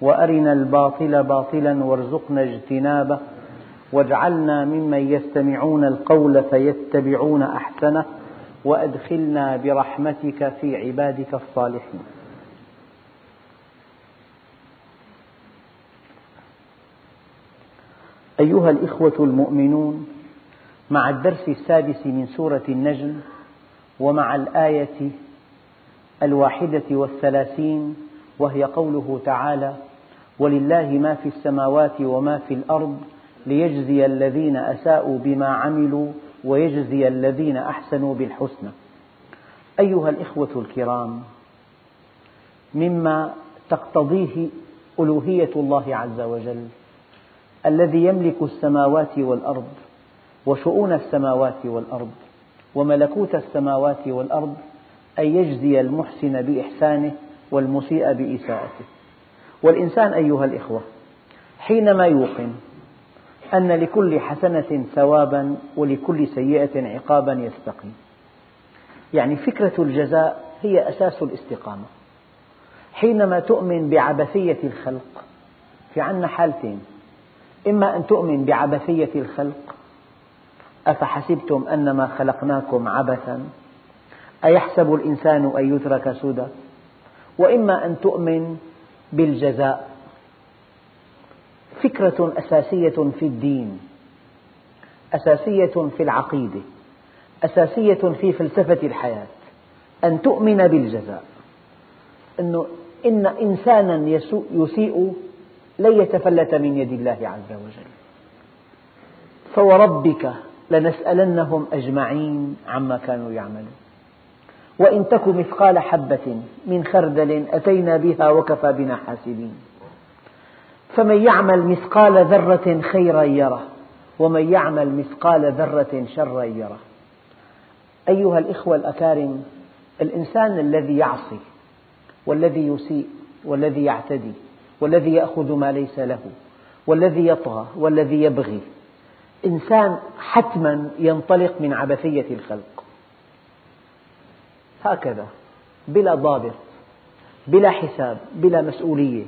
وأرنا الباطل باطلا وارزقنا اجتنابه واجعلنا ممن يستمعون القول فيتبعون أحسنه وأدخلنا برحمتك في عبادك الصالحين. أيها الإخوة المؤمنون مع الدرس السادس من سورة النجم ومع الآية الواحدة والثلاثين وهي قوله تعالى ولله ما في السماوات وما في الأرض ليجزي الذين أساءوا بما عملوا ويجزي الذين أحسنوا بالحسنى. أيها الإخوة الكرام مما تقتضيه ألوهية الله عز وجل الذي يملك السماوات والأرض وشؤون السماوات والأرض وملكوت السماوات والأرض أن يجزي المحسن بإحسانه والمسيء بإساءته. والإنسان أيها الإخوة حينما يوقن أن لكل حسنة ثوابا ولكل سيئة عقابا يستقيم. يعني فكرة الجزاء هي أساس الاستقامة. حينما تؤمن بعبثية الخلق في عنا حالتين. إما أن تؤمن بعبثية الخلق أفحسبتم أنما خلقناكم عبثا أيحسب الإنسان أن يترك سدى؟ وإما أن تؤمن بالجزاء. فكرة أساسية في الدين أساسية في العقيدة أساسية في فلسفة الحياة أن تؤمن بالجزاء. أنه إن إنسانا يسيء لن يتفلت من يد الله عز وجل. فوربك لنسألنهم أجمعين عما كانوا يعملون. وإن تك مثقال حبة من خردل أتينا بها وكفى بنا حاسبين. فمن يعمل مثقال ذرة خيرا يره ومن يعمل مثقال ذرة شرا يره. أيها الإخوة الأكارم الإنسان الذي يعصي والذي يسيء والذي يعتدي والذي يأخذ ما ليس له والذي يطغى والذي يبغي. إنسان حتما ينطلق من عبثية الخلق. هكذا. بلا ضابط بلا حساب بلا مسؤولية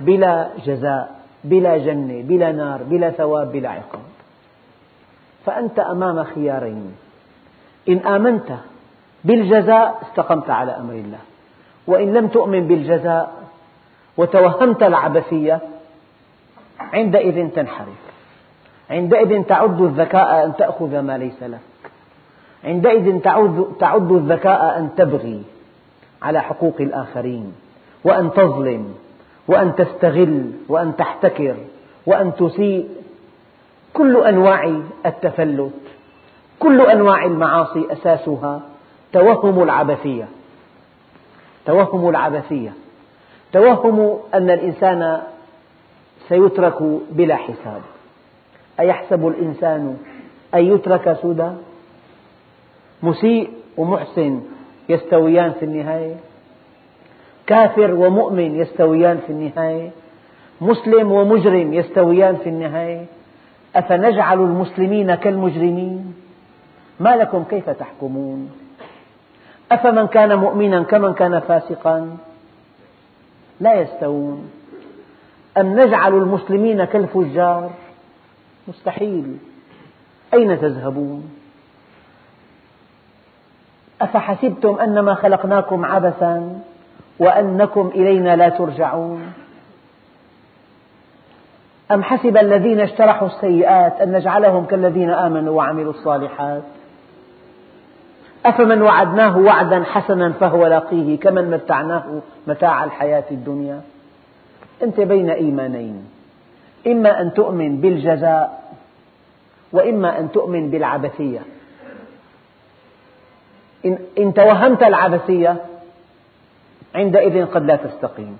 بلا جزاء بلا جنة بلا نار بلا ثواب بلا عقاب. فأنت أمام خيارين. إن آمنت بالجزاء استقمت على أمر الله. وإن لم تؤمن بالجزاء وتوهمت العبثية عندئذ تنحرف. عندئذ تعد الذكاء أن تأخذ ما ليس لك. عندئذ تعد الذكاء أن تبغي على حقوق الآخرين وأن تظلم وأن تستغل وأن تحتكر وأن تسيء. كل أنواع التفلت كل أنواع المعاصي أساسها توهم العبثية. توهم العبثية. توهم أن الإنسان سيترك بلا حساب. أيحسب الإنسان أن يترك سدى مسيء ومحسن يستويان في النهاية. كافر ومؤمن يستويان في النهاية. مسلم ومجرم يستويان في النهاية. أفنجعل المسلمين كالمجرمين؟ ما لكم كيف تحكمون؟ أفمن كان مؤمنا كمن كان فاسقا؟ لا يستوون. أم نجعل المسلمين كالفجار؟ مستحيل. أين تذهبون؟ أفحسبتم أنما خلقناكم عبثا وأنكم إلينا لا ترجعون؟ أم حسب الذين اجترحوا السيئات أن نجعلهم كالذين آمنوا وعملوا الصالحات؟ أفمن وعدناه وعدا حسنا فهو لاقيه كمن متعناه متاع الحياة الدنيا؟ أنت بين إيمانين إما أن تؤمن بالجزاء وإما أن تؤمن بالعبثية. إن توهمت العبثية عندئذ قد لا تستقيم.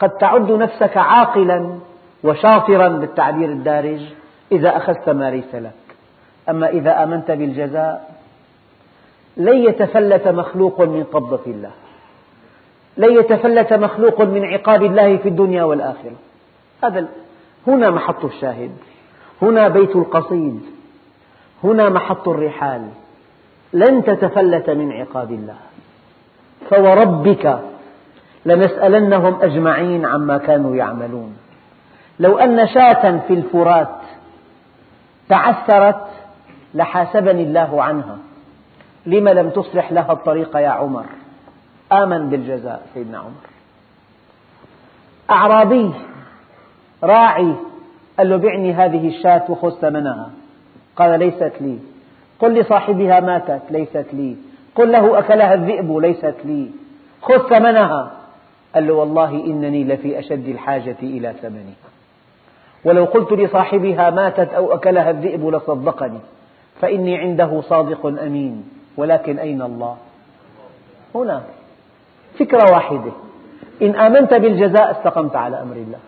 قد تعد نفسك عاقلا وشاطرا بالتعبير الدارج إذا أخذت ما ليس لك. أما إذا آمنت بالجزاء لن يتفلت مخلوق من قبضة الله. لن يتفلت مخلوق من عقاب الله في الدنيا والآخرة. هذا هنا محط الشاهد. هنا بيت القصيد. هنا محط الرحال. لن تتفلت من عقاب الله. فوربك لنسألنهم أجمعين عما كانوا يعملون. لو أن شاة في الفرات تعثرت لحاسبني الله عنها. لم لم تصلح لها الطريق يا عمر؟ آمن بالجزاء سيدنا عمر. أعرابي راعي قال له بعني هذه الشاة وخذ ثمنها. قال ليست لي. قل لصاحبها ماتت ليست لي. قل له أكلها الذئب ليست لي. خذ ثمنها. قال له والله إنني لفي أشد الحاجة إلى ثمنها ولو قلت لصاحبها ماتت أو أكلها الذئب لصدقني فإني عنده صادق أمين. ولكن أين الله؟ هنا. فكرة واحدة. إن آمنت بالجزاء استقمت على أمر الله.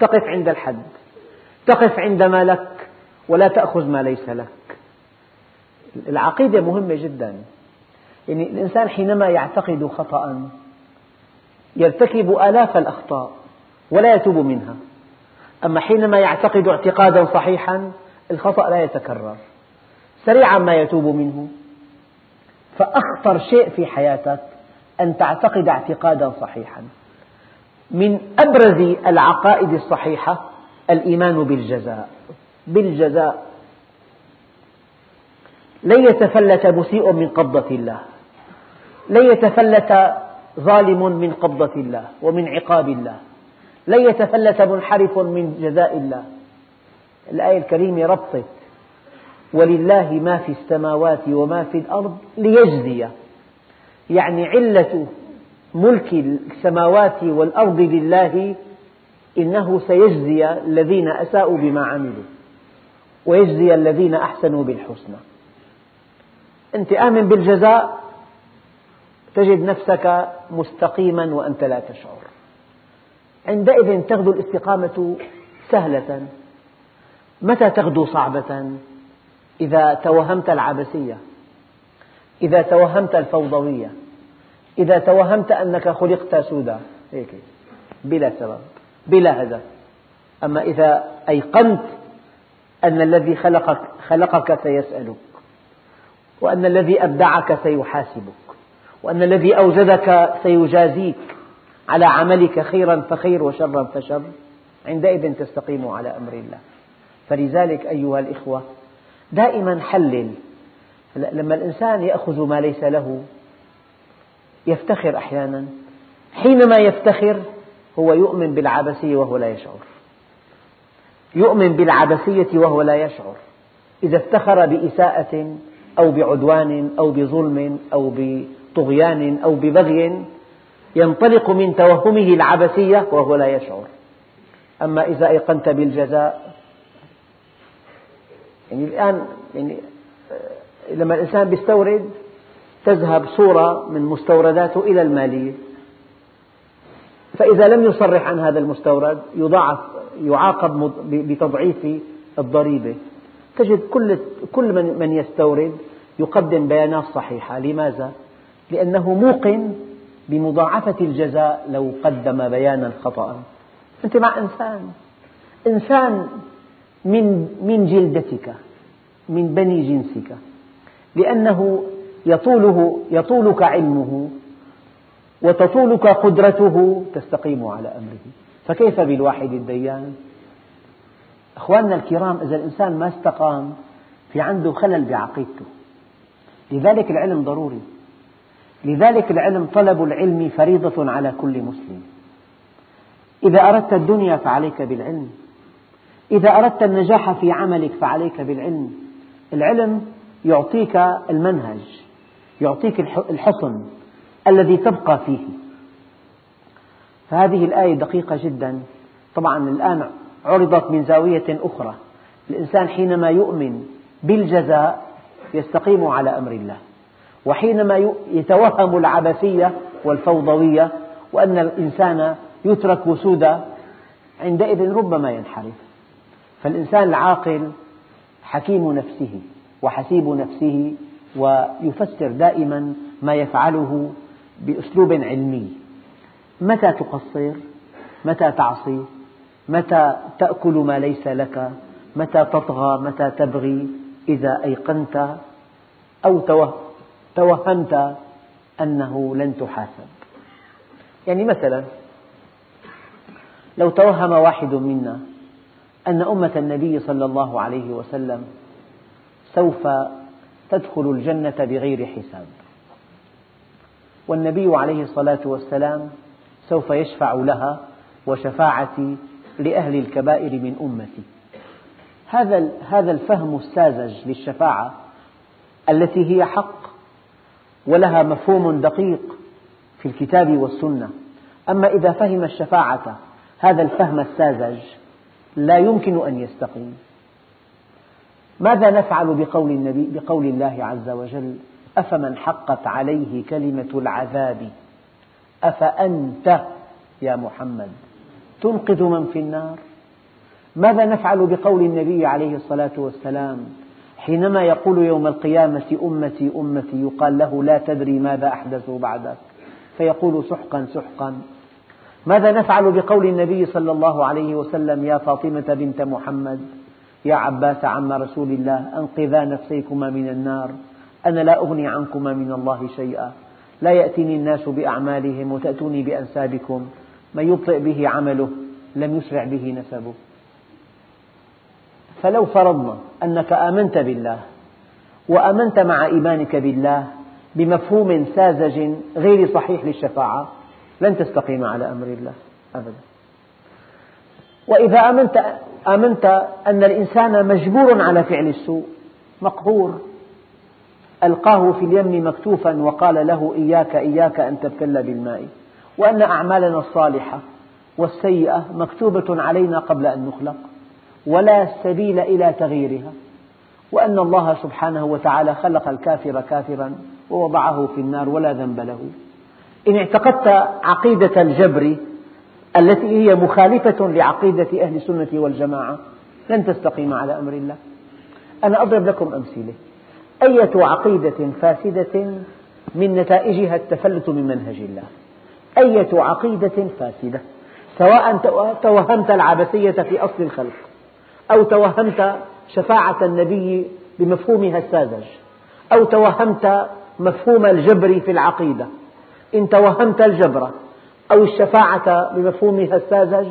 تقف عند الحد. تقف عند ما لك. ولا تأخذ ما ليس لك. العقيدة مهمة جدا. يعني الإنسان حينما يعتقد خطأ يرتكب آلاف الأخطاء ولا يتوب منها. أما حينما يعتقد اعتقادا صحيحا الخطأ لا يتكرر. سريعا ما يتوب منه. فأخطر شيء في حياتك أن تعتقد اعتقادا صحيحا. من أبرز العقائد الصحيحة الإيمان بالجزاء. بالجزاء. لن يتفلت مسيء من قبضة الله. لن يتفلت ظالم من قبضة الله ومن عقاب الله. لن يتفلت منحرف من جزاء الله. الآية الكريمة ربطت ولله ما في السماوات وما في الأرض ليجزي. يعني علة ملك السماوات والأرض لله إنه سيجزي الذين أساءوا بما عملوا. ويجزي الذين أحسنوا بالحسنى. أنت آمن بالجزاء تجد نفسك مستقيما وأنت لا تشعر. عندئذ تغدو الاستقامة سهلة. متى تغدو صعبة؟ إذا توهمت العبثية إذا توهمت الفوضوية إذا توهمت أنك خلقت سودا. هيك بلا سبب بلا هدف. أما إذا أيقنت أن الذي خلقك, خلقك سيسألك. وأن الذي أبدعك سيحاسبك وأن الذي أوجدك سيجازيك على عملك خيرا فخير وشرا فشر عندئذ تستقيم على أمر الله. فلذلك أيها الإخوة دائما حلل. لما الإنسان يأخذ ما ليس له يفتخر أحيانا. حينما يفتخر هو يؤمن بالعبثية وهو لا يشعر. يؤمن بالعبثية وهو لا يشعر. إذا افتخر بإساءة أو بعدوان أو بظلم أو بطغيان أو ببغي ينطلق من توهمه العبثية وهو لا يشعر. أما إذا أيقنت بالجزاء يعني الآن يعني لما الإنسان يستورد تذهب صورة من مستورداته إلى المالية. فإذا لم يصرح عن هذا المستورد يضاعف يعاقب بتضعيف الضريبة. تجد كل كل من يستورد يقدم بيانات صحيحة. لماذا؟ لأنه موقن بمضاعفة الجزاء لو قدم بيانا خطأ. أنت مع إنسان. إنسان من من جلدتك من بني جنسك. لأنه يطوله يطولك علمه وتطولك قدرته تستقيم على أمره. فكيف بالواحد الديان؟ أخواننا الكرام إذا الإنسان ما استقام في عنده خلل بعقيدته. لذلك العلم ضروري. لذلك العلم طلب العلم فريضة على كل مسلم. إذا أردت الدنيا فعليك بالعلم. إذا أردت النجاح في عملك فعليك بالعلم. العلم يعطيك المنهج يعطيك الحصن الذي تبقى فيه. فهذه الآية دقيقة جدا. طبعا الآن عرضت من زاوية أخرى. الإنسان حينما يؤمن بالجزاء يستقيم على أمر الله وحينما يتوهم العبثية والفوضوية وأن الإنسان يترك سدى عندئذ ربما ينحرف. فالإنسان العاقل حكيم نفسه وحسيب نفسه ويفسر دائما ما يفعله بأسلوب علمي. متى تقصر؟ متى تعصي؟ متى تأكل ما ليس لك؟ متى تطغى؟ متى تبغي؟ إذا أيقنت أو توهمت أنه لن تحاسب. يعني مثلا لو توهم واحد منا أن أمة النبي صلى الله عليه وسلم سوف تدخل الجنة بغير حساب. والنبي عليه الصلاة والسلام سوف يشفع لها وشفاعتي لأهل الكبائر من أمتي. هذا هذا الفهم الساذج للشفاعة التي هي حق ولها مفهوم دقيق في الكتاب والسنة. أما إذا فهم الشفاعة هذا الفهم الساذج لا يمكن أن يستقيم. ماذا نفعل بقول, النبي بقول الله عز وجل؟ أفمن حقت عليه كلمة العذاب؟ أفأنت يا محمد؟ تنقذ من في النار. ماذا نفعل بقول النبي عليه الصلاة والسلام حينما يقول يوم القيامة أمتي أمتي يقال له لا تدري ماذا أحدثوا بعدك؟ فيقول سحقا سحقا. ماذا نفعل بقول النبي صلى الله عليه وسلم يا فاطمة بنت محمد؟ يا عباس عم رسول الله أنقذا نفسيكما من النار. أنا لا أغني عنكما من الله شيئا. لا يأتيني الناس بأعمالهم وتأتوني بأنسابكم. من يبطئ به عمله لم يسرع به نسبه. فلو فرضنا أنك آمنت بالله وآمنت مع إيمانك بالله بمفهوم ساذج غير صحيح للشفاعة لن تستقيم على أمر الله أبدا. وإذا آمنت, آمنت أن الإنسان مجبور على فعل السوء مقهور. ألقاه في اليم مكتوفا وقال له إياك إياك أن تبتل بالماء. وأن أعمالنا الصالحة والسيئة مكتوبة علينا قبل أن نخلق ولا سبيل إلى تغييرها وأن الله سبحانه وتعالى خلق الكافر كافرا ووضعه في النار ولا ذنب له. إن اعتقدت عقيدة الجبر التي هي مخالفة لعقيدة أهل السنة والجماعة لن تستقيم على أمر الله. أنا أضرب لكم أمثلة. أية عقيدة فاسدة من نتائجها التفلت من منهج الله؟ أية عقيدة فاسدة سواء توهمت العبثية في أصل الخلق أو توهمت شفاعة النبي بمفهومها الساذج أو توهمت مفهوم الجبر في العقيدة. إن توهمت الجبر أو الشفاعة بمفهومها الساذج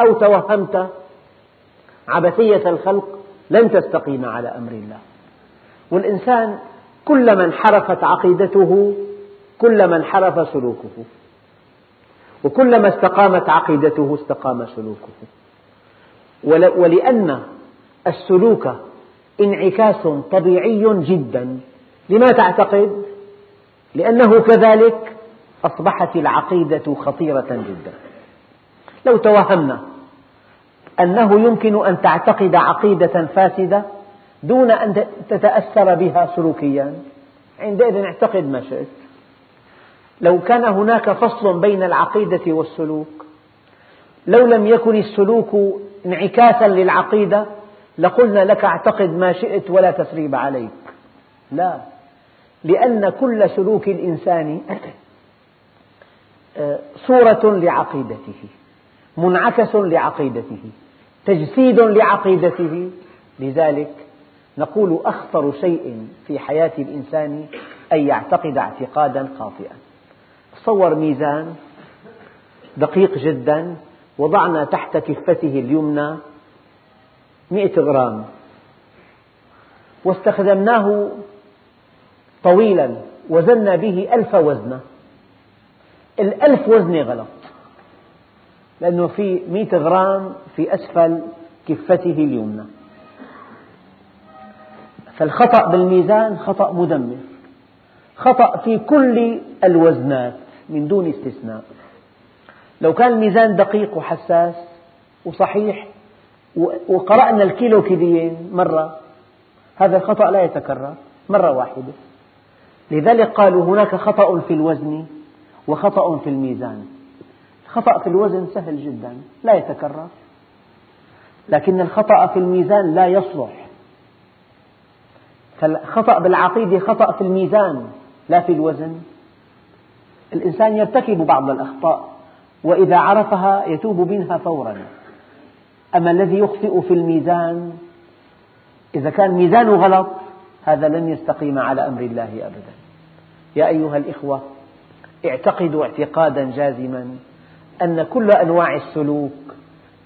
أو توهمت عبثية الخلق لن تستقيم على أمر الله. والإنسان كلما انحرفت عقيدته كلما انحرف سلوكه. وكلما استقامت عقيدته استقام سلوكه. ولأن السلوك انعكاس طبيعي جدا. لما تعتقد؟ لأنه كذلك أصبحت العقيدة خطيرة جدا. لو توهمنا أنه يمكن أن تعتقد عقيدة فاسدة دون أن تتأثر بها سلوكيا عندئذ اعتقد ما شئت. لو كان هناك فصل بين العقيدة والسلوك لو لم يكن السلوك انعكاسا للعقيدة لقلنا لك اعتقد ما شئت ولا تسريب عليك. لا لأن كل سلوك الإنسان آه، صورة لعقيدته منعكس لعقيدته تجسيد لعقيدته. لذلك نقول أخطر شيء في حياة الإنسان أن يعتقد اعتقادا خاطئا. تصور ميزان دقيق جدا وضعنا تحت كفته اليمنى مئة غرام. واستخدمناه طويلا وزنا به ألف وزنة. الألف وزنة غلط لأنه في مئة غرام في أسفل كفته اليمنى. فالخطأ بالميزان خطأ مدمر خطأ في كل الوزنات. من دون استثناء. لو كان الميزان دقيق وحساس وصحيح وقرأنا الكيلو كيلين مرة هذا الخطأ لا يتكرر مرة واحدة. لذلك قالوا هناك خطأ في الوزن وخطأ في الميزان. خطأ في الوزن سهل جدا لا يتكرر. لكن الخطأ في الميزان لا يصلح. خطأ بالعقيدة خطأ في الميزان لا في الوزن. الإنسان يرتكب بعض الأخطاء وإذا عرفها يتوب منها فورا. أما الذي يخطئ في الميزان إذا كان ميزانه غلط هذا لن يستقيم على أمر الله أبدا. يا أيها الإخوة اعتقدوا اعتقادا جازما أن كل أنواع السلوك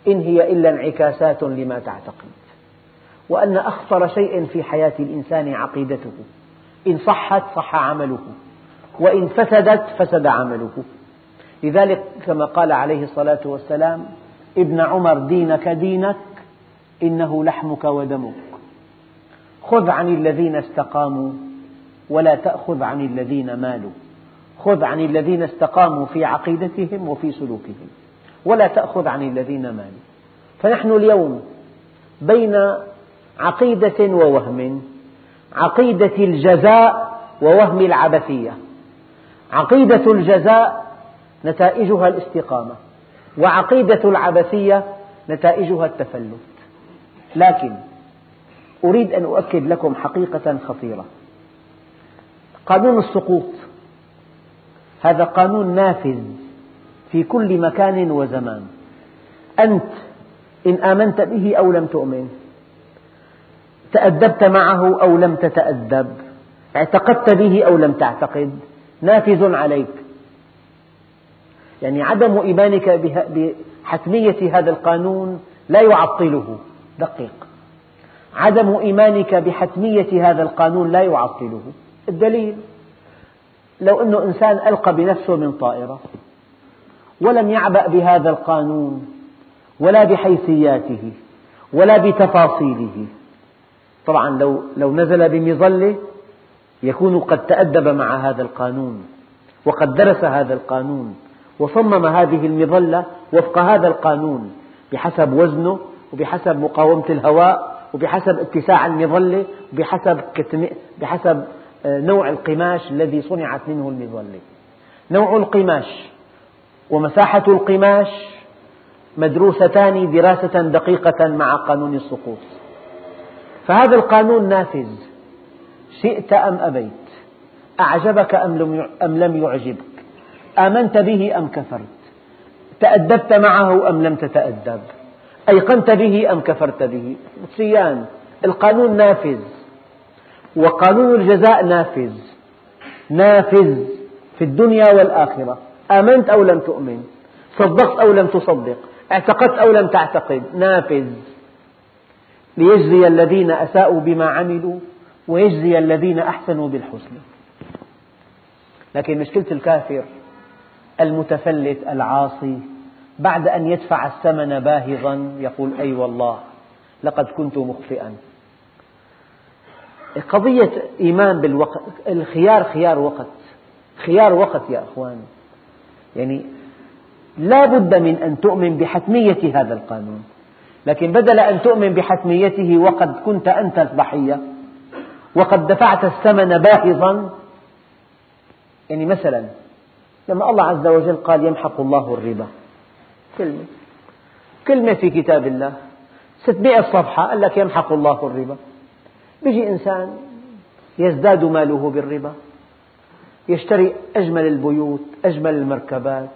إن هي إلا انعكاسات لما تعتقد وأن أخطر شيء في حياة الإنسان عقيدته إن صحت صح عمله. وإن فسدت فسد عمله لذلك كما قال عليه الصلاة والسلام ابن عمر دينك دينك إنه لحمك ودمك. خذ عن الذين استقاموا ولا تأخذ عن الذين مالوا. خذ عن الذين استقاموا في عقيدتهم وفي سلوكهم ولا تأخذ عن الذين مالوا. فنحن اليوم بين عقيدة ووهم عقيدة الجزاء ووهم العبثية. عقيدة الجزاء نتائجها الاستقامة وعقيدة العبثية نتائجها التفلت. لكن أريد أن أؤكد لكم حقيقة خطيرة. قانون السقوط هذا قانون نافذ في كل مكان وزمان. أنت إن آمنت به أو لم تؤمن تأدبت معه أو لم تتأدب اعتقدت به أو لم تعتقد نافذ عليك. يعني عدم إيمانك بحتمية هذا القانون لا يعطله. دقق عدم إيمانك بحتمية هذا القانون لا يعطله. الدليل لو أن إنسان ألقى بنفسه من طائرة ولم يعبأ بهذا القانون ولا بحيثياته ولا بتفاصيله. طبعا لو, لو نزل بمظلة يكون قد تأدب مع هذا القانون وقد درس هذا القانون وصمم هذه المظلة وفق هذا القانون بحسب وزنه وبحسب مقاومة الهواء وبحسب اتساع المظلة وبحسب بحسب آه، نوع القماش الذي صنعت منه المظلة. نوع القماش ومساحة القماش مدروستان دراسة دقيقة مع قانون السقوط. فهذا القانون نافذ. شئت أم أبيت؟ أعجبك أم لم يعجبك؟ آمنت به أم كفرت؟ تأدبت معه أم لم تتأدب؟ أيقنت به أم كفرت به؟ سيان القانون نافذ. وقانون الجزاء نافذ. نافذ في الدنيا والآخرة. آمنت أو لم تؤمن؟ صدقت أو لم تصدق؟ اعتقدت أو لم تعتقد؟ نافذ. ليجزي الذين أساءوا بما عملوا ويجزي الذين أحسنوا بالحسنى. لكن مشكلة الكافر المتفلت العاصي بعد أن يدفع الثمن باهظا يقول أي والله لقد كنت مخطئا. قضية إيمان بالوقت الخيار خيار وقت خيار وقت يا أخوان. يعني لا بد من أن تؤمن بحتمية هذا القانون. لكن بدل أن تؤمن بحتميته وقد كنت أنت الضحية وقد دفعت الثمن باهظا يعني مثلا لما الله عز وجل قال يمحق الله الربا. كلمة. كلمة في كتاب الله. ستمائة صفحة قال لك يمحق الله الربا. يجي إنسان يزداد ماله بالربا. يشتري أجمل البيوت أجمل المركبات.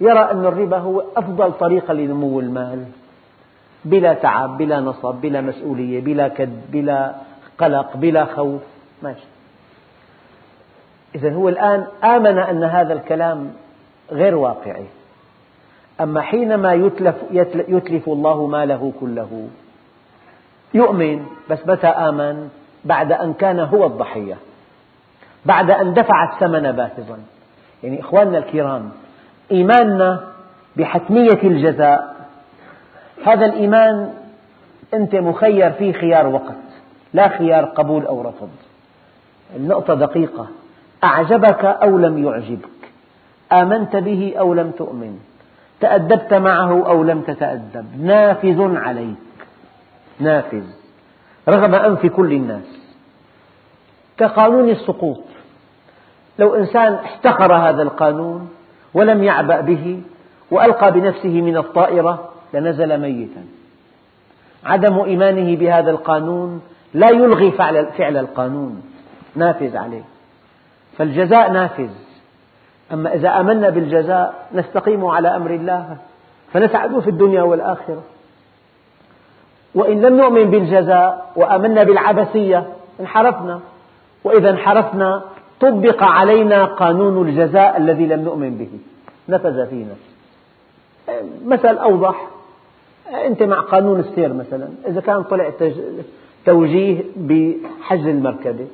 يرى أن الربا هو أفضل طريقة لنمو المال. بلا تعب بلا نصب بلا مسؤولية بلا كد بلا قلق بلا خوف. ماشي. إذا هو الآن آمن أن هذا الكلام غير واقعي. أما حينما يتلف, يتلف الله ماله كله يؤمن بس متى آمن؟ بعد أن كان هو الضحية. بعد أن دفع الثمن باهظا يعني إخواننا الكرام إيماننا بحتمية الجزاء. هذا الإيمان أنت مخير فيه خيار وقت. لا خيار قبول أو رفض. النقطة دقيقة. أعجبك أو لم يعجبك؟ آمنت به أو لم تؤمن؟ تأدبت معه أو لم تتأدب؟ نافذ عليك. نافذ. رغم أنف كل الناس. كقانون السقوط. لو إنسان احتقر هذا القانون ولم يعبأ به وألقى بنفسه من الطائرة لنزل ميتا. عدم إيمانه بهذا القانون لا يلغي فعل القانون نافذ عليه. فالجزاء نافذ. أما إذا آمنا بالجزاء نستقيم على أمر الله فنسعد في الدنيا والآخرة. وإن لم نؤمن بالجزاء وآمنا بالعبثية انحرفنا. وإذا انحرفنا طبق علينا قانون الجزاء الذي لم نؤمن به. نفذ فينا. مثل أوضح أنت مع قانون السير مثلا. إذا كان طلع توجيه بحجز المركبة.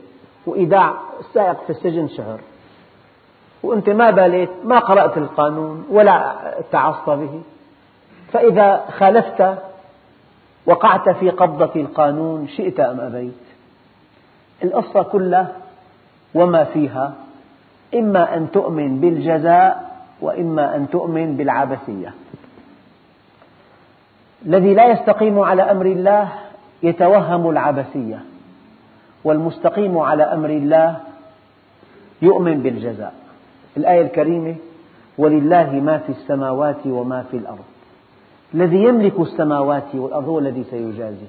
وإيداع السائق في السجن شهر. وأنت ما باليت ما قرأت القانون ولا اتعظت به. فإذا خالفت وقعت في قبضة القانون شئت أم أبيت. القصة كلها وما فيها إما أن تؤمن بالجزاء وإما أن تؤمن بالعبثية. الذي لا يستقيم على أمر الله يتوهم العبثية والمستقيم على أمر الله يؤمن بالجزاء. الآية الكريمة ولله ما في السماوات وما في الأرض الذي يملك السماوات والأرض هو الذي سيجازي.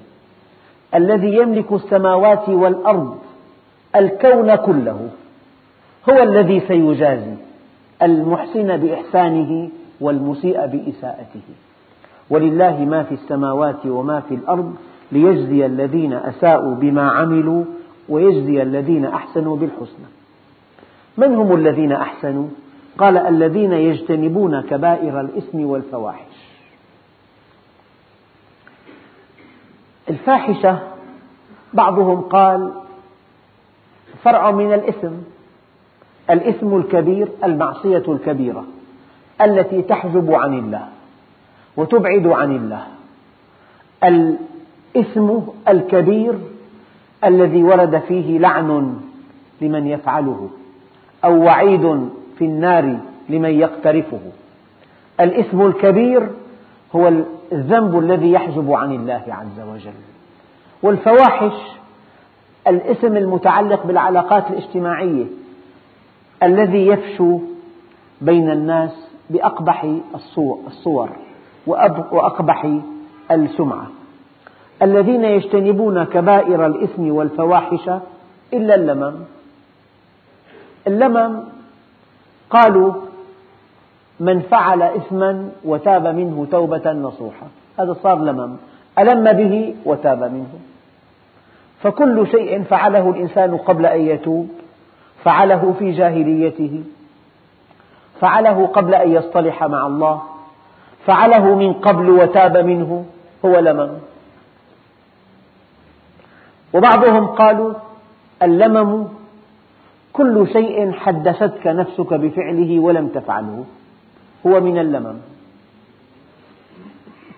الذي يملك السماوات والأرض الكون كله هو الذي سيجازي المحسن بإحسانه والمسيء بإساءته. ولله ما في السماوات وما في الأرض ليجزي الذين أساءوا بما عملوا ويجزي الذين أحسنوا بالحسنى. من هم الذين أحسنوا؟ قال الذين يجتنبون كبائر الإثم والفواحش. الفاحشة بعضهم قال فرع من الإثم الإثم الكبير المعصية الكبيرة التي تحجب عن الله وتبعد عن الله. الإثم الكبير الذي ورد فيه لعن لمن يفعله أو وعيد في النار لمن يقترفه. الإثم الكبير هو الذنب الذي يحجب عن الله عز وجل. والفواحش الإثم المتعلق بالعلاقات الاجتماعية الذي يفشو بين الناس بأقبح الصور وأقبح السمعة. الذين يجتنبون كبائر الإثم والفواحش إلا اللمم. اللمم قالوا من فعل إثما وتاب منه توبة نصوحة. هذا صار لمم. ألم به وتاب منه. فكل شيء فعله الإنسان قبل أن يتوب. فعله في جاهليته. فعله قبل أن يصطلح مع الله. فعله من قبل وتاب منه. هو لمم. وبعضهم قالوا اللمم كل شيء حدثتك نفسك بفعله ولم تفعله. هو من اللمم.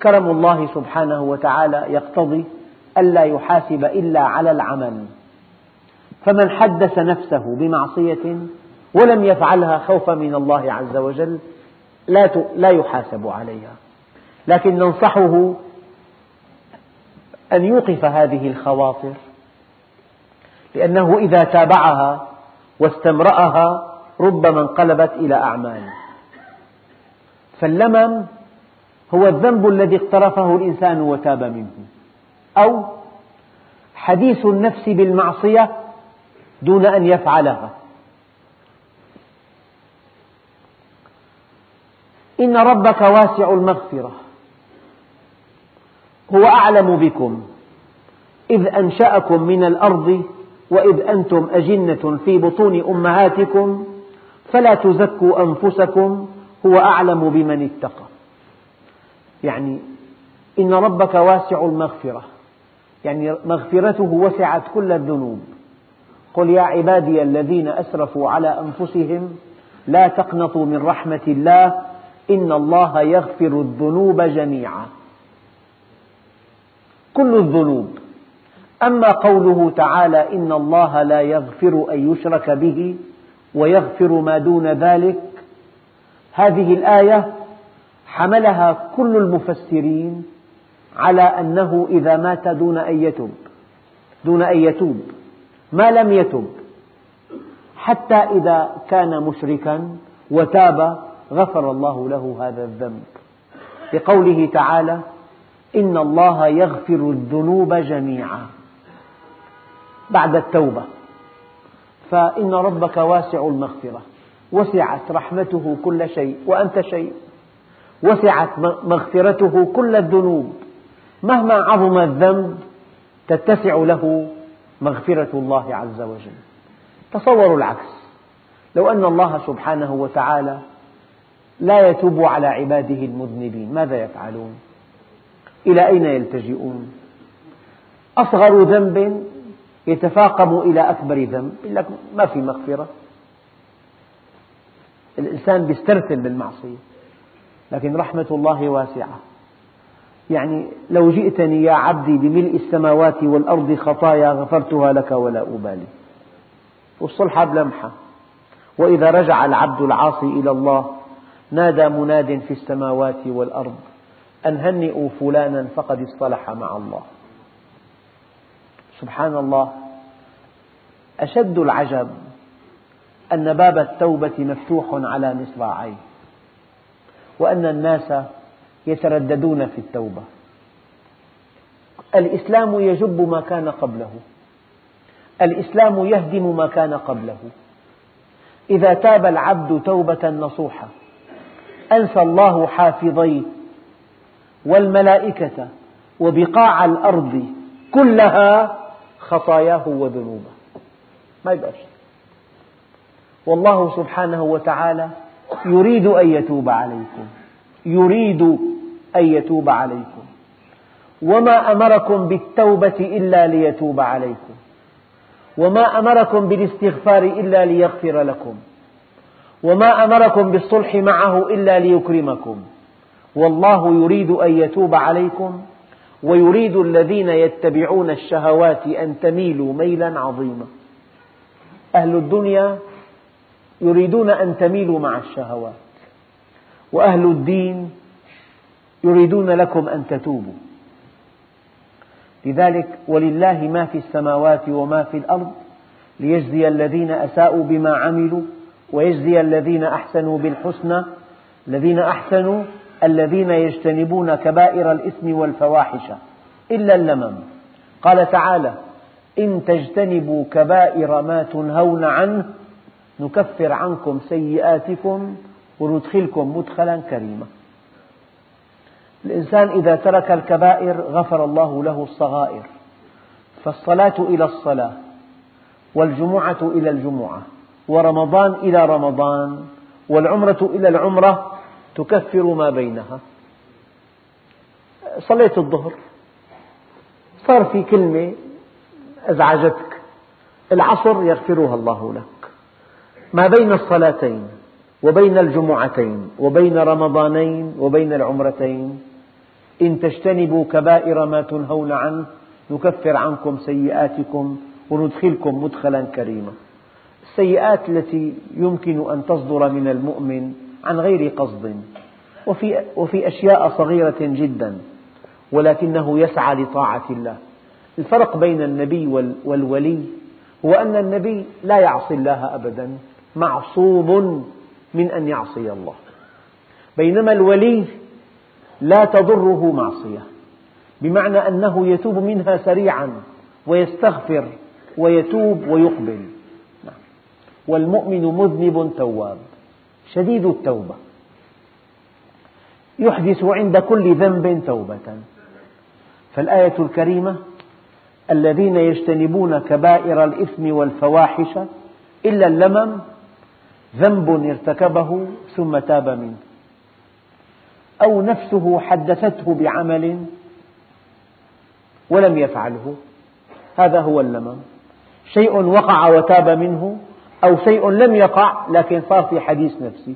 كرم الله سبحانه وتعالى يقتضي ألا يحاسب إلا على العمل. فمن حدث نفسه بمعصية ولم يفعلها خوفا من الله عز وجل لا يحاسب عليها. لكن ننصحه أن يوقف هذه الخواطر. لأنه إذا تابعها واستمرأها ربما انقلبت إلى أعمال. فاللمم هو الذنب الذي اقترفه الإنسان وتاب منه. أو حديث النفس بالمعصية دون أن يفعلها. إن ربك واسع المغفرة. هو أعلم بكم. إذ أنشأكم من الأرض وإذ أنتم أجنة في بطون أمهاتكم فلا تزكوا أنفسكم هو أعلم بمن اتقى. يعني إن ربك واسع المغفرة. يعني مغفرته وسعت كل الذنوب. قل يا عبادي الذين أسرفوا على أنفسهم لا تقنطوا من رحمة الله إن الله يغفر الذنوب جميعا. كل الذنوب. أما قوله تعالى إن الله لا يغفر أن يشرك به ويغفر ما دون ذلك هذه الآية حملها كل المفسرين على أنه إذا مات دون أن يتوب دون أن يتوب ما لم يتب حتى إذا كان مشركا وتاب غفر الله له هذا الذنب. لقوله تعالى إن الله يغفر الذنوب جميعا. بعد التوبة. فإن ربك واسع المغفرة. وسعت رحمته كل شيء. وأنت شيء. وسعت مغفرته كل الذنوب. مهما عظم الذنب تتسع له مغفرة الله عز وجل. تصوروا العكس. لو أن الله سبحانه وتعالى لا يتوب على عباده المذنبين ماذا يفعلون؟ إلى أين يلتجئون؟ أصغر ذنب يتفاقم إلى أكبر ذنب يقول لك ما في مغفرة. الإنسان يسترسل بالمعصية لكن رحمة الله واسعة. يعني لو جئتني يا عبدي بملء السماوات والأرض خطايا غفرتها لك ولا أبالي. والصلحة بلمحة. وإذا رجع العبد العاصي إلى الله نادى مناد في السماوات والأرض أن هنئوا فلانا فقد اصطلح مع الله. سبحان الله أشد العجب أن باب التوبة مفتوح على مصراعيه وأن الناس يترددون في التوبة. الإسلام يجب ما كان قبله. الإسلام يهدم ما كان قبله. إذا تاب العبد توبة نصوحة أنسى الله حافظيه والملائكة وبقاع الأرض كلها خطاياه وذنوبه. ما يبقى شيء. والله سبحانه وتعالى يريد أن يتوب عليكم. يريد أن يتوب عليكم. وما أمركم بالتوبة إلا ليتوب عليكم. وما أمركم بالاستغفار إلا ليغفر لكم. وما أمركم بالصلح معه إلا ليكرمكم. والله يريد أن يتوب عليكم ويريد الذين يتبعون الشهوات أن تميلوا ميلا عظيما. أهل الدنيا يريدون أن تميلوا مع الشهوات وأهل الدين يريدون لكم أن تتوبوا. لذلك ولله ما في السماوات وما في الأرض ليجزي الذين أساءوا بما عملوا ويجزي الذين أحسنوا بالحسنى الذين أحسنوا الذين يجتنبون كبائر الإثم والفواحش إلا اللمم. قال تعالى إن تجتنبوا كبائر ما تنهون عنه نكفر عنكم سيئاتكم وندخلكم مدخلا كريما. الإنسان إذا ترك الكبائر غفر الله له الصغائر فالصلاة إلى الصلاة والجمعة إلى الجمعة ورمضان إلى رمضان والعمرة إلى العمرة تكفر ما بينها. صليت الظهر. صار في كلمة أزعجتك. العصر يغفرها الله لك. ما بين الصلاتين وبين الجمعتين وبين رمضانين وبين العمرتين إن تجتنبوا كبائر ما تنهون عنه نكفر عنكم سيئاتكم وندخلكم مدخلا كريما. السيئات التي يمكن أن تصدر من المؤمن عن غير قصد. وفي, وفي أشياء صغيرة جدا ولكنه يسعى لطاعة الله. الفرق بين النبي والولي هو أن النبي لا يعصي الله أبدا معصوم من أن يعصي الله. بينما الولي لا تضره معصية بمعنى أنه يتوب منها سريعا ويستغفر ويتوب ويقبل. نعم. والمؤمن مذنب تواب. شديد التوبة. يحدث عند كل ذنب توبة. فالآية الكريمة الذين يجتنبون كبائر الإثم والفواحش إلا اللمم ذنب ارتكبه ثم تاب منه. أو نفسه حدثته بعمل ولم يفعله. هذا هو اللمم. شيء وقع وتاب منه أو شيء لم يقع لكن صار في حديث نفسي.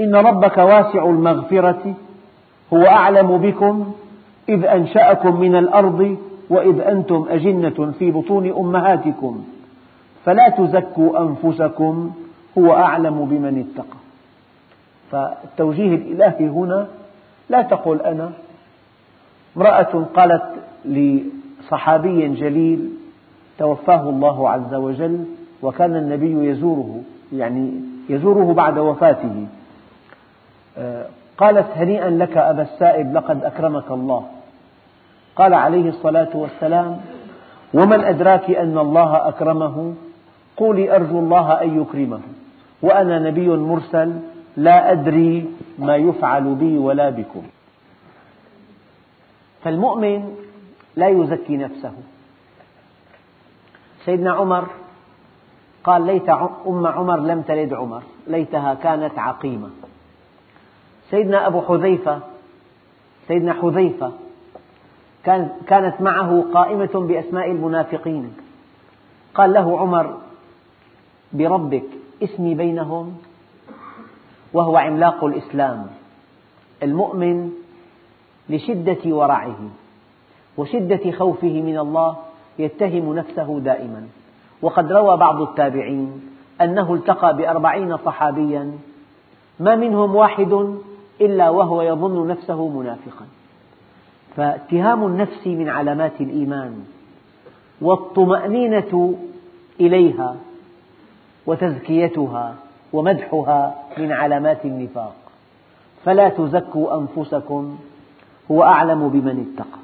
إن ربك واسع المغفرة هو أعلم بكم إذ أنشأكم من الأرض وإذ أنتم أجنة في بطون أمهاتكم. فلا تزكوا أنفسكم هو أعلم بمن اتقى. فالتوجيه الإلهي هنا لا تقل أنا. امرأة قالت لصحابي جليل توفاه الله عز وجل وكان النبي يزوره يعني يزوره بعد وفاته. آه، قالت هنيئا لك أبا السائب لقد أكرمك الله. قال عليه الصلاة والسلام ومن أدراك أن الله أكرمه؟ قولي أرجو الله أن يكرمه. وأنا نبي مرسل لا أدري ما يفعل بي ولا بكم. فالمؤمن لا يزكي نفسه. سيدنا عمر قال ليت أم عمر لم تلد عمر. ليتها كانت عقيمة. سيدنا أبو حذيفة سيدنا حذيفة كانت معه قائمة بأسماء المنافقين. قال له عمر بربك اسمي بينهم وهو عملاق الإسلام. المؤمن لشدة ورعه وشدة خوفه من الله يتهم نفسه دائما. وقد روى بعض التابعين أنه التقى بأربعين صحابيا ما منهم واحد إلا وهو يظن نفسه منافقا. فاتهام النفس من علامات الإيمان والطمأنينة إليها وتزكيتها ومدحها من علامات النفاق. فلا تزكوا أنفسكم هو أعلم بمن اتقى.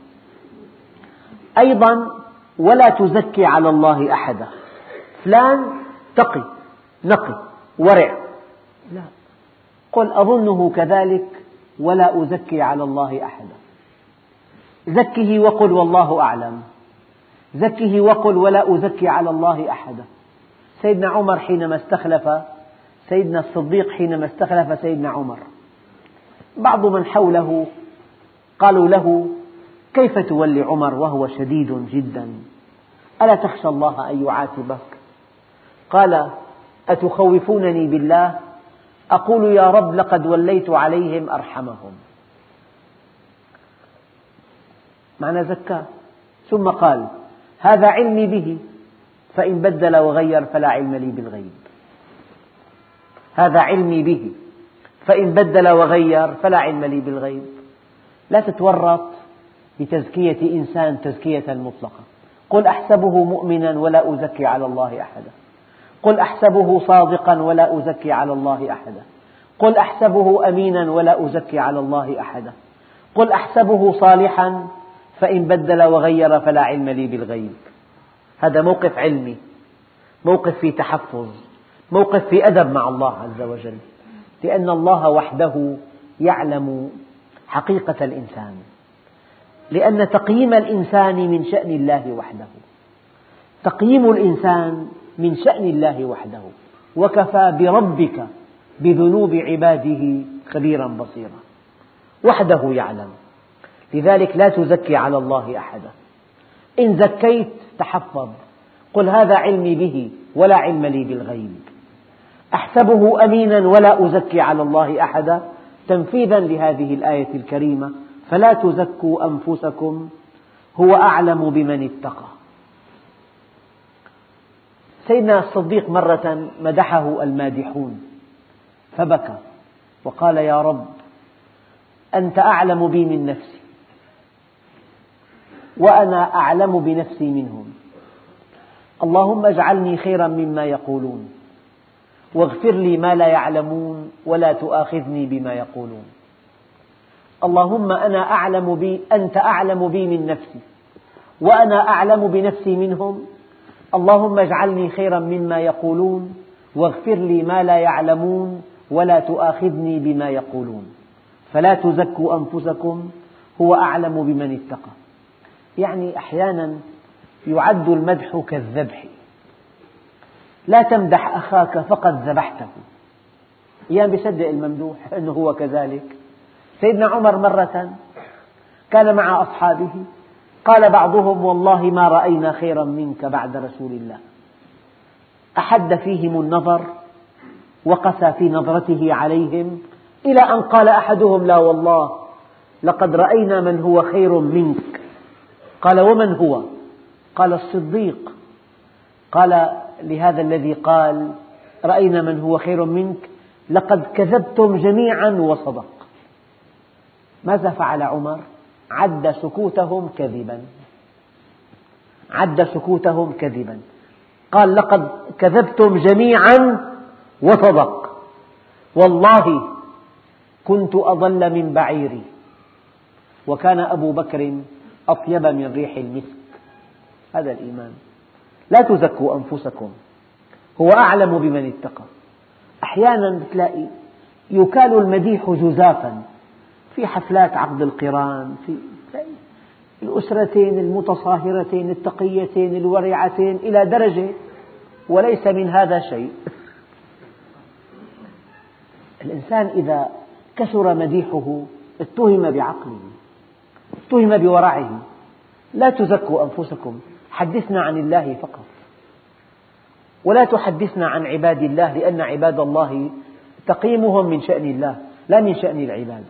أيضا ولا تزكي على الله أحدا. فلان تقي نقي ورع. لا. قل أظنه كذلك ولا أزكي على الله أحدا. زكه وقل والله أعلم. زكه وقل ولا أزكي على الله أحدا. سيدنا عمر حينما استخلف سيدنا الصديق حينما استخلف سيدنا عمر. بعض من حوله قالوا له كيف تولي عمر وهو شديد جدا؟ ألا تخشى الله أن يعاتبك؟ قال أتخوفونني بالله؟ أقول يا رب لقد وليت عليهم أرحمهم. معنى زكاة. ثم قال هذا علمي به فإن بدل وغير فلا علم لي بالغيب. هذا علمي به فإن بدل وغير فلا علم لي بالغيب. لا تتورط بتزكية إنسان تزكية مطلقة. قل أحسبه مؤمنا ولا أزكي على الله أحدا. قل أحسبه صادقا ولا أزكي على الله أحدا. قل أحسبه أمينا ولا أزكي على الله أحدا. قل أحسبه صالحا فإن بدل وغير فلا علم لي بالغيب. هذا موقف علمي موقف في تحفظ موقف في أدب مع الله عز وجل. لأن الله وحده يعلم حقيقة الإنسان. لأن تقييم الإنسان من شأن الله وحده. تقييم الإنسان من شأن الله وحده. وكفى بربك بذنوب عباده خبيرا بصيرا. وحده يعلم. لذلك لا تزكي على الله أحدا. إن زكيت تحفظ. قل هذا علمي به ولا علم لي بالغيب. أحسبه أمينا ولا أزكي على الله أحدا. تنفيذا لهذه الآية الكريمة. فلا تزكوا أنفسكم. هو أعلم بمن اتقى. سيدنا الصديق مرة مدحه المادحون فبكى وقال يا رب أنت أعلم بي من نفسي وأنا أعلم بنفسي منهم. اللهم اجعلني خيرا مما يقولون واغفر لي ما لا يعلمون ولا تؤاخذني بما يقولون. اللهم أنا أعلم بي أنت أعلم بي من نفسي وأنا أعلم بنفسي منهم. اللهم اجعلني خيرا مما يقولون واغفر لي ما لا يعلمون ولا تؤاخذني بما يقولون. فلا تزكوا أنفسكم هو أعلم بمن اتقى. يعني أحيانا يعد المدح كالذبح. لا تمدح أخاك فقد ذبحته. أيام بيصدق الممدوح أنه هو كذلك. سيدنا عمر مرة كان مع أصحابه قال بعضهم والله ما رأينا خيرا منك بعد رسول الله. أحد فيهم النظر وقسى في نظرته عليهم إلى أن قال أحدهم لا والله لقد رأينا من هو خير منك. قال ومن هو؟ قال الصديق. قال لهذا الذي قال رأينا من هو خير منك لقد كذبتم جميعا وصدق. ماذا فعل عمر؟ عد سكوتهم كذبا. عد سكوتهم كذبا. قال لقد كذبتم جميعا وصدق. والله كنت أضل من بعيري. وكان أبو بكر أطيب من ريح المسك. هذا الإيمان. لا تزكوا أنفسكم. هو أعلم بمن اتقى. أحيانا تلاقي يكال المديح جزافا. في حفلات عقد القران في الأسرتين المتصاهرتين التقيتين الورعتين إلى درجة وليس من هذا شيء. الإنسان إذا كثر مديحه اتهم بعقله اتهم بورعه. لا تزكوا أنفسكم حدثنا عن الله فقط. ولا تحدثنا عن عباد الله لأن عباد الله تقييمهم من شأن الله لا من شأن العباد.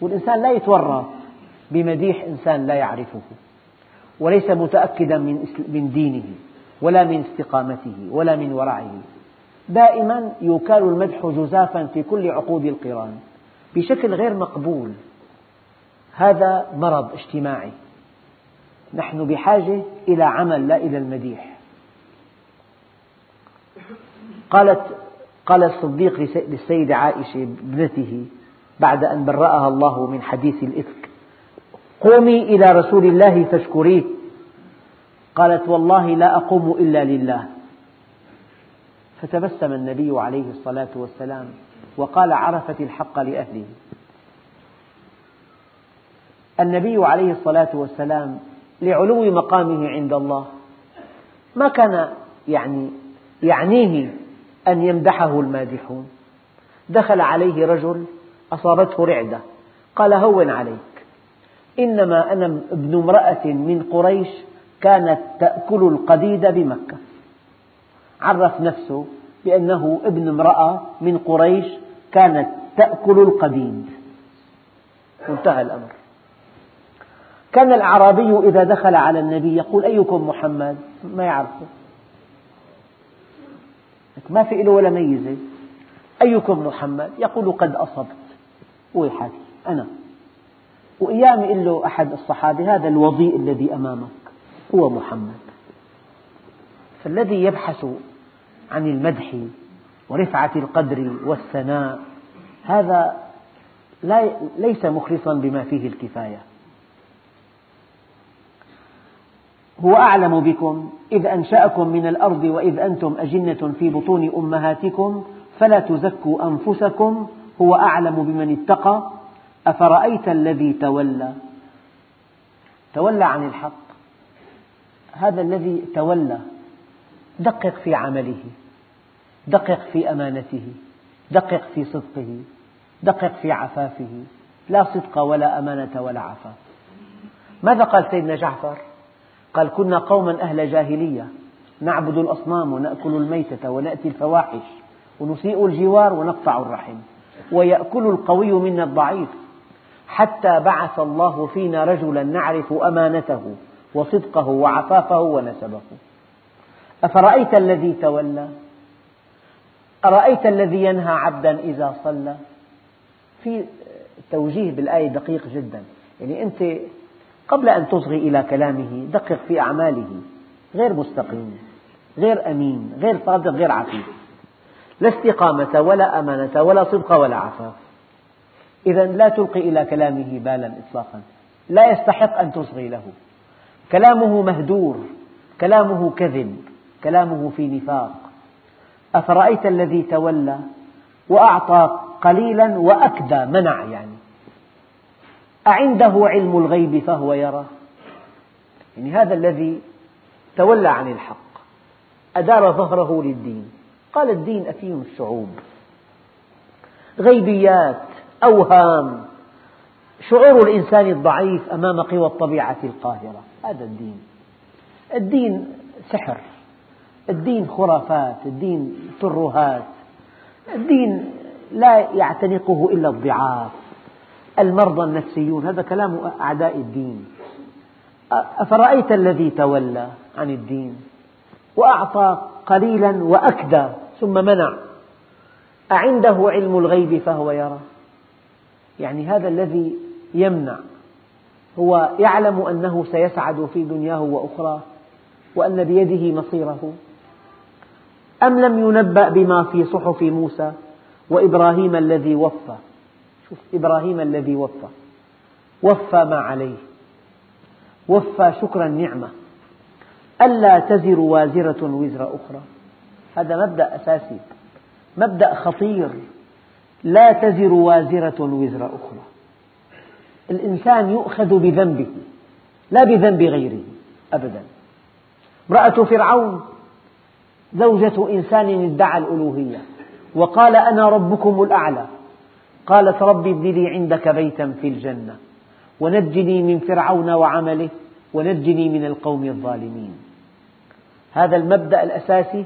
والإنسان لا يتورط بمديح إنسان لا يعرفه وليس متأكدا من دينه ولا من استقامته ولا من ورعه. دائما يكال المدح جزافا في كل عقود القرآن بشكل غير مقبول. هذا مرض اجتماعي. نحن بحاجة إلى عمل لا إلى المديح. قالت قال الصديق للسيدة عائشة ابنته بعد أن برأها الله من حديث الإفك. قومي إلى رسول الله فاشكريه. قالت والله لا أقوم إلا لله. فتبسم النبي عليه الصلاة والسلام وقال عرفت الحق لأهله. النبي عليه الصلاة والسلام لعلو مقامه عند الله. ما كان يعني يعنيه أن يمدحه المادحون. دخل عليه رجل أصابته رعدة. قال هون عليك. إنما أنا ابن امرأة من قريش كانت تأكل القديد بمكة. عرف نفسه بأنه ابن امرأة من قريش كانت تأكل القديد. انتهى الأمر. كان الأعرابي إذا دخل على النبي يقول أيكم محمد؟ ما يعرفه. ما في له ولا ميزة. أيكم محمد؟ يقول قد أصبت. هو حكي أنا. وأيام يقول له أحد الصحابة هذا الوضيء الذي أمامك هو محمد. فالذي يبحث عن المدح ورفعة القدر والثناء هذا ليس مخلصا بما فيه الكفاية. هو أعلم بكم إذ أنشأكم من الأرض وإذ أنتم أجنة في بطون أمهاتكم فلا تزكوا أنفسكم هو أعلم بمن اتقى أفرأيت الذي تولى؟ تولى عن الحق. هذا الذي تولى دقق في عمله دقق في أمانته دقق في صدقه دقق في عفافه. لا صدق ولا أمانة ولا عفاف ماذا قال سيدنا جعفر؟ قال كنا قوما أهل جاهلية نعبد الأصنام ونأكل الميتة ونأتي الفواحش ونسيء الجوار ونقطع الرحم. ويأكل القوي منا الضعيف. حتى بعث الله فينا رجلا نعرف أمانته وصدقه وعفافه ونسبه. أفرأيت الذي تولى؟ أرأيت الذي ينهى عبدا إذا صلى؟ في توجيه بالآية دقيق جدا. يعني أنت قبل أن تصغي إلى كلامه دقق في أعماله. غير مستقيم غير أمين غير صادق غير عفيف. لا استقامة ولا أمانة ولا صدق ولا عفاف. إذا لا تلقي إلى كلامه بالا إطلاقا. لا يستحق أن تصغي له. كلامه مهدور كلامه كذب كلامه في نفاق. أفرأيت الذي تولى وأعطى قليلا وأكدى منع يعني. أعنده علم الغيب فهو يرى. يعني هذا الذي تولى عن الحق أدار ظهره للدين. قال الدين أثيم الشعوب. غيبيات أوهام. شعور الإنسان الضعيف أمام قوى الطبيعة القاهرة. هذا الدين. الدين سحر. الدين خرافات. الدين ترهات. الدين لا يعتنقه إلا الضعاف. المرضى النفسيون. هذا كلام أعداء الدين. أفرأيت الذي تولى عن الدين؟ وأعطى قليلا وأكدى ثم منع. أعنده علم الغيب فهو يرى. يعني هذا الذي يمنع. هو يعلم أنه سيسعد في دنياه وأخراه وأن بيده مصيره. أم لم ينبأ بما في صحف موسى وإبراهيم الذي وفى؟ شوف إبراهيم الذي وفى. وفى ما عليه. وفى شكر النعمة. ألا تزر وازرة وزر أخرى. هذا مبدأ أساسي مبدأ خطير. لا تزر وازرة وزر أخرى. الإنسان يؤخذ بذنبه لا بذنب غيره أبدا. امرأة فرعون زوجة إنسان ادعى الألوهية وقال أنا ربكم الأعلى. قالت رب ابن لي عندك بيتا في الجنة ونجني من فرعون وعمله ونجني من القوم الظالمين. هذا المبدأ الأساسي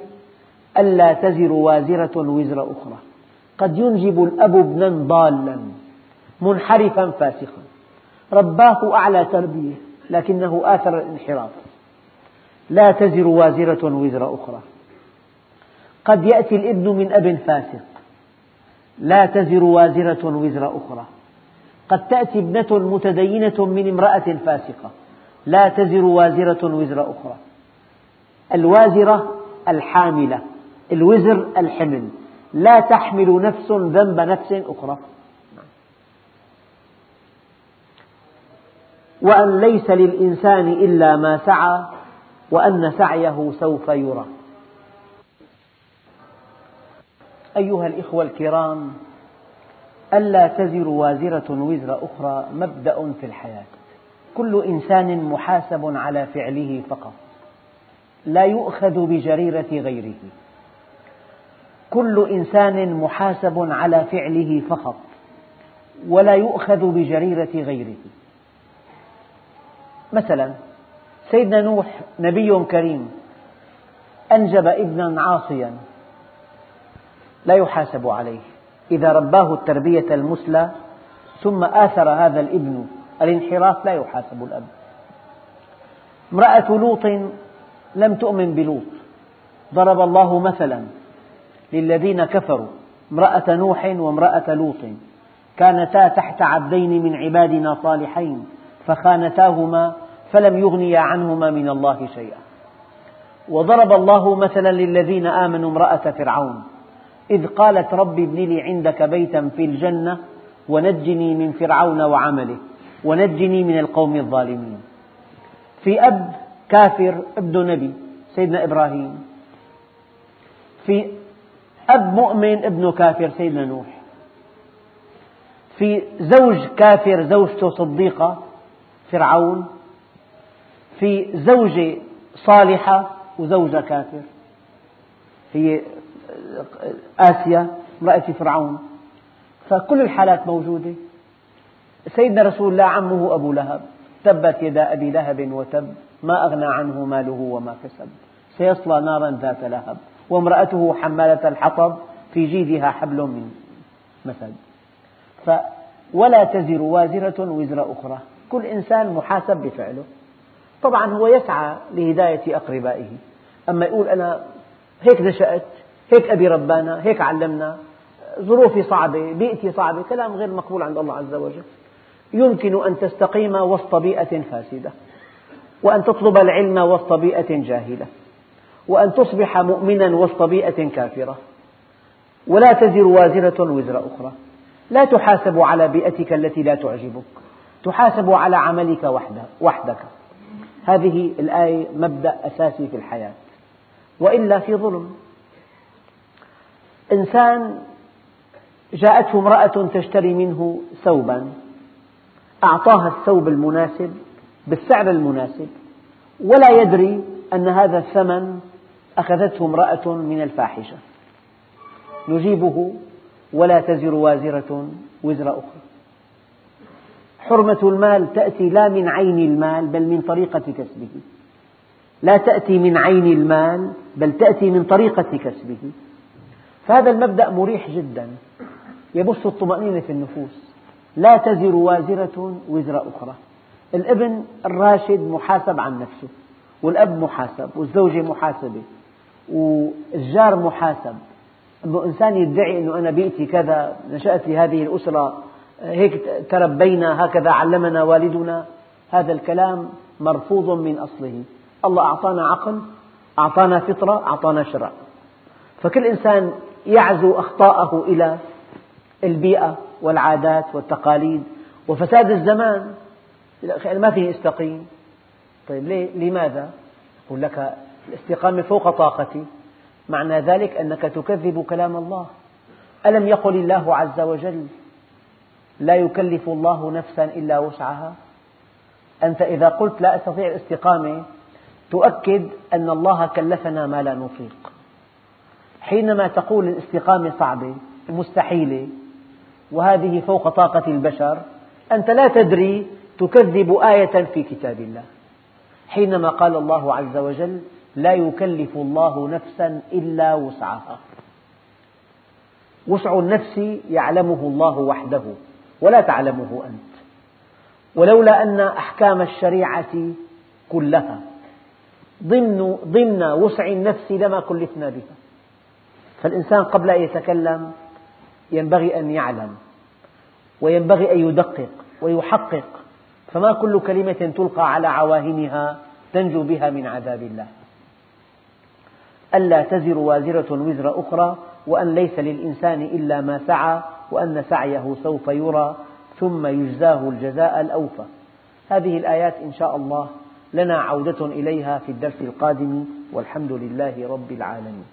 ألا تزر وازرة وزر أخرى. قد ينجب الأب ابنا ضالا منحرفا فاسقا رباه أعلى تربية لكنه آثر الانحراف. لا تزر وازرة وزر أخرى. قد يأتي الابن من أب فاسق لا تزر وازرة وزر أخرى. قد تأتي ابنة متدينة من امرأة فاسقة لا تزر وازرة وزر أخرى. الوازرة الحاملة الوزر الحمل. لا تحمل نفس ذنب نفس أخرى. وأن ليس للإنسان إلا ما سعى وأن سعيه سوف يرى. أيها الإخوة الكرام ألا تزر وازرة وزر أخرى مبدأ في الحياة. كل إنسان محاسب على فعله فقط. لا يؤخذ بجريرة غيره. كل إنسان محاسب على فعله فقط ولا يؤخذ بجريرة غيره. مثلا سيدنا نوح نبي كريم أنجب ابنا عاصيا لا يحاسب عليه. إذا رباه التربية المثلى ثم آثر هذا الابن الانحراف لا يحاسب الأب. امرأة لوط لم تؤمن بلوط. ضرب الله مثلا للذين كفروا امرأة نوح وامرأة لوط. كانتا تحت عبدين من عبادنا صالحين فخانتاهما فلم يغنيا عنهما من الله شيئا. وضرب الله مثلا للذين آمنوا امرأة فرعون. إذ قالت رب ابن لي عندك بيتا في الجنة ونجني من فرعون وعمله ونجني من القوم الظالمين. في أب كافر ابن نبي سيدنا إبراهيم. في أب مؤمن ابنه كافر سيدنا نوح. في زوج كافر زوجته صديقة فرعون. في زوجة صالحة وزوجة كافر. هي آسيا امرأة فرعون. فكل الحالات موجودة. سيدنا رسول الله عمه أبو لهب تبت يدا أبي لهب وتب. ما أغنى عنه ماله وما كسب. سيصلى نارا ذات لهب وامرأته حمالة الحطب في جيدها حبل من مسد. ولا تزر وازرة وزر أخرى. كل إنسان محاسب بفعله. طبعا هو يسعى لهداية أقربائه. أما يقول أنا هيك نشأت هيك أبي ربانا هيك علمنا ظروفي صعبة بيئتي صعبة كلام غير مقبول عند الله عز وجل. يمكن أن تستقيم وسط بيئة فاسدة. وأن تطلب العلم وسط بيئة جاهلة وأن تصبح مؤمنا وسط بيئة كافرة. ولا تزر وازرة وزر أخرى. لا تحاسب على بيئتك التي لا تعجبك. تحاسب على عملك وحدك. هذه الآية مبدأ أساسي في الحياة. وإلا في ظلم. إنسان جاءته امرأة تشتري منه ثوبا أعطاها الثوب المناسب بالسعر المناسب ولا يدري أن هذا الثمن أخذته امرأة من الفاحشة. نجيبه ولا تزر وازرة وزر أخرى. حرمة المال تأتي لا من عين المال بل من طريقة كسبه. لا تأتي من عين المال بل تأتي من طريقة كسبه. فهذا المبدأ مريح جدا. يبث الطمأنينة في النفوس. لا تزر وازرة وزر أخرى. الابن الراشد محاسب عن نفسه والأب محاسب والزوجة محاسبة والجار محاسب. أنه إنسان يدعي أنه أنا بيئتي كذا نشأت لهذه الأسرة هيك تربينا هكذا علمنا والدنا. هذا الكلام مرفوض من أصله. الله أعطانا عقل أعطانا فطرة أعطانا شرع. فكل إنسان يعزو أخطاءه إلى البيئة والعادات والتقاليد. وفساد الزمان أنا ما فيني أستقيم طيب ليه؟ لماذا؟ أقول لك الاستقامة فوق طاقتي. معنى ذلك أنك تكذب كلام الله. ألم يقل الله عز وجل لا يكلف الله نفسا إلا وسعها أنت إذا قلت لا أستطيع الاستقامة تؤكد أن الله كلفنا ما لا نطيق. حينما تقول الاستقامة صعبة مستحيلة وهذه فوق طاقة البشر أنت لا تدري تكذب آية في كتاب الله. حينما قال الله عز وجل لا يكلف الله نفسا إلا وسعها. وسع النفس يعلمه الله وحده ولا تعلمه أنت. ولولا أن أحكام الشريعة كلها ضمن, ضمن وسع النفس لما كلفنا بها. فالإنسان قبل أن يتكلم ينبغي أن يعلم وينبغي أن يدقق ويحقق فما كل كلمة تلقى على عواهنها تنجو بها من عذاب الله. ألا تزر وازرة وزر أخرى وأن ليس للإنسان إلا ما سعى وأن سعيه سوف يرى ثم يجزاه الجزاء الأوفى. هذه الآيات إن شاء الله لنا عودة إليها في الدرس القادم والحمد لله رب العالمين.